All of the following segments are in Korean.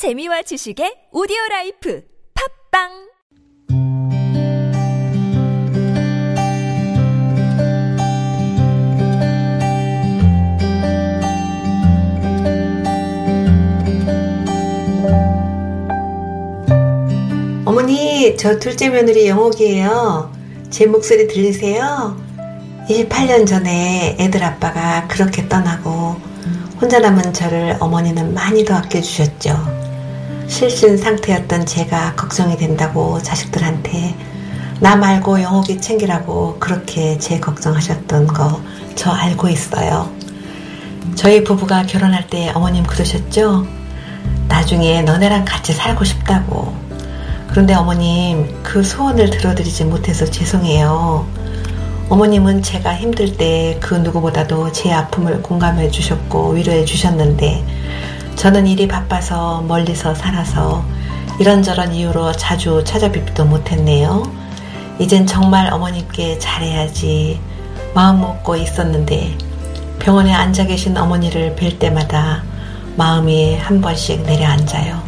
재미와 지식의 오디오 라이프 팟빵 어머니, 저 둘째 며느리 영옥이에요. 제 목소리 들리세요? 28년 전에 애들 아빠가 그렇게 떠나고 혼자 남은 저를 어머니는 많이도 아껴주셨죠. 실신 상태였던 제가 걱정이 된다고 자식들한테 나 말고 영옥이 챙기라고 그렇게 제 걱정하셨던 거 저 알고 있어요. 저희 부부가 결혼할 때 어머님 그러셨죠? 나중에 너네랑 같이 살고 싶다고. 그런데 어머님, 그 소원을 들어드리지 못해서 죄송해요. 어머님은 제가 힘들 때 그 누구보다도 제 아픔을 공감해 주셨고 위로해 주셨는데 저는 일이 바빠서 멀리서 살아서 이런저런 이유로 자주 찾아뵙지도 못했네요. 이젠 정말 어머님께 잘해야지 마음 먹고 있었는데 병원에 앉아 계신 어머니를 뵐 때마다 마음이 한 번씩 내려앉아요.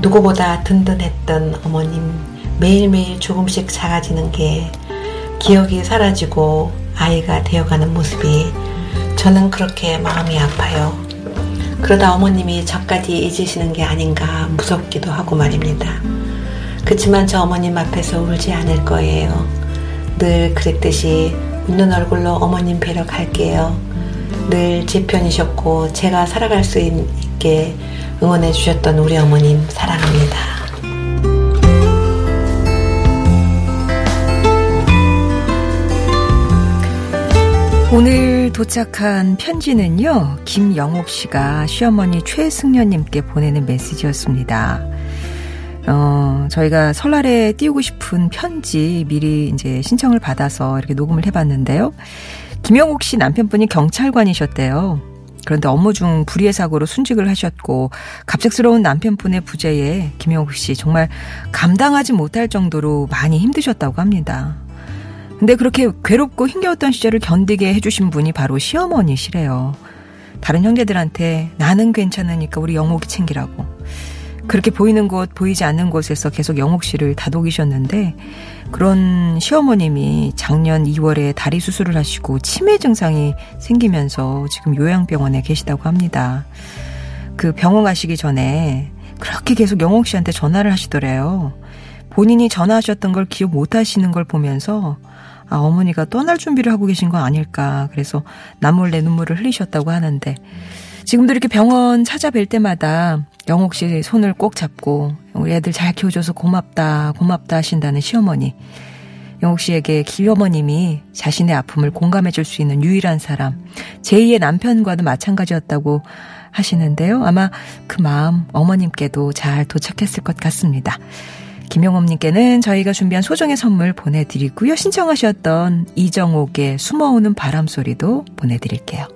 누구보다 든든했던 어머님 매일매일 조금씩 작아지는 게 기억이 사라지고 아이가 되어가는 모습이 저는 그렇게 마음이 아파요. 그러다 어머님이 저까지 잊으시는 게 아닌가 무섭기도 하고 말입니다. 그치만 저 어머님 앞에서 울지 않을 거예요. 늘 그랬듯이 웃는 얼굴로 어머님 뵈러 갈게요. 늘 제 편이셨고 제가 살아갈 수 있게 응원해 주셨던 우리 어머님 사랑합니다. 오늘 도착한 편지는요, 김영옥 씨가 시어머니 최승려님께 보내는 메시지였습니다. 어, 저희가 설날에 띄우고 싶은 편지 미리 이제 신청을 받아서 이렇게 녹음을 해봤는데요. 김영옥 씨 남편분이 경찰관이셨대요. 그런데 업무 중 불의의 사고로 순직을 하셨고 갑작스러운 남편분의 부재에 김영옥 씨 정말 감당하지 못할 정도로 많이 힘드셨다고 합니다. 근데 그렇게 괴롭고 힘겨웠던 시절을 견디게 해주신 분이 바로 시어머니시래요. 다른 형제들한테 나는 괜찮으니까 우리 영옥이 챙기라고. 그렇게 보이는 곳, 보이지 않는 곳에서 계속 영옥 씨를 다독이셨는데 그런 시어머님이 작년 2월에 다리 수술을 하시고 치매 증상이 생기면서 지금 요양병원에 계시다고 합니다. 그 병원 가시기 전에 그렇게 계속 영옥 씨한테 전화를 하시더래요. 본인이 전화하셨던 걸 기억 못 하시는 걸 보면서 아, 어머니가 떠날 준비를 하고 계신 거 아닐까. 그래서 남몰래 눈물을 흘리셨다고 하는데 지금도 이렇게 병원 찾아뵐 때마다 영옥 씨 손을 꼭 잡고 우리 애들 잘 키워줘서 고맙다, 고맙다 하신다는 시어머니. 영옥 씨에게 기어머님이 자신의 아픔을 공감해 줄 수 있는 유일한 사람, 제2의 남편과도 마찬가지였다고 하시는데요. 아마 그 마음 어머님께도 잘 도착했을 것 같습니다. 김영엄님께는 저희가 준비한 소정의 선물 보내드리고요. 신청하셨던 이정옥의 숨어오는 바람 소리도 보내드릴게요.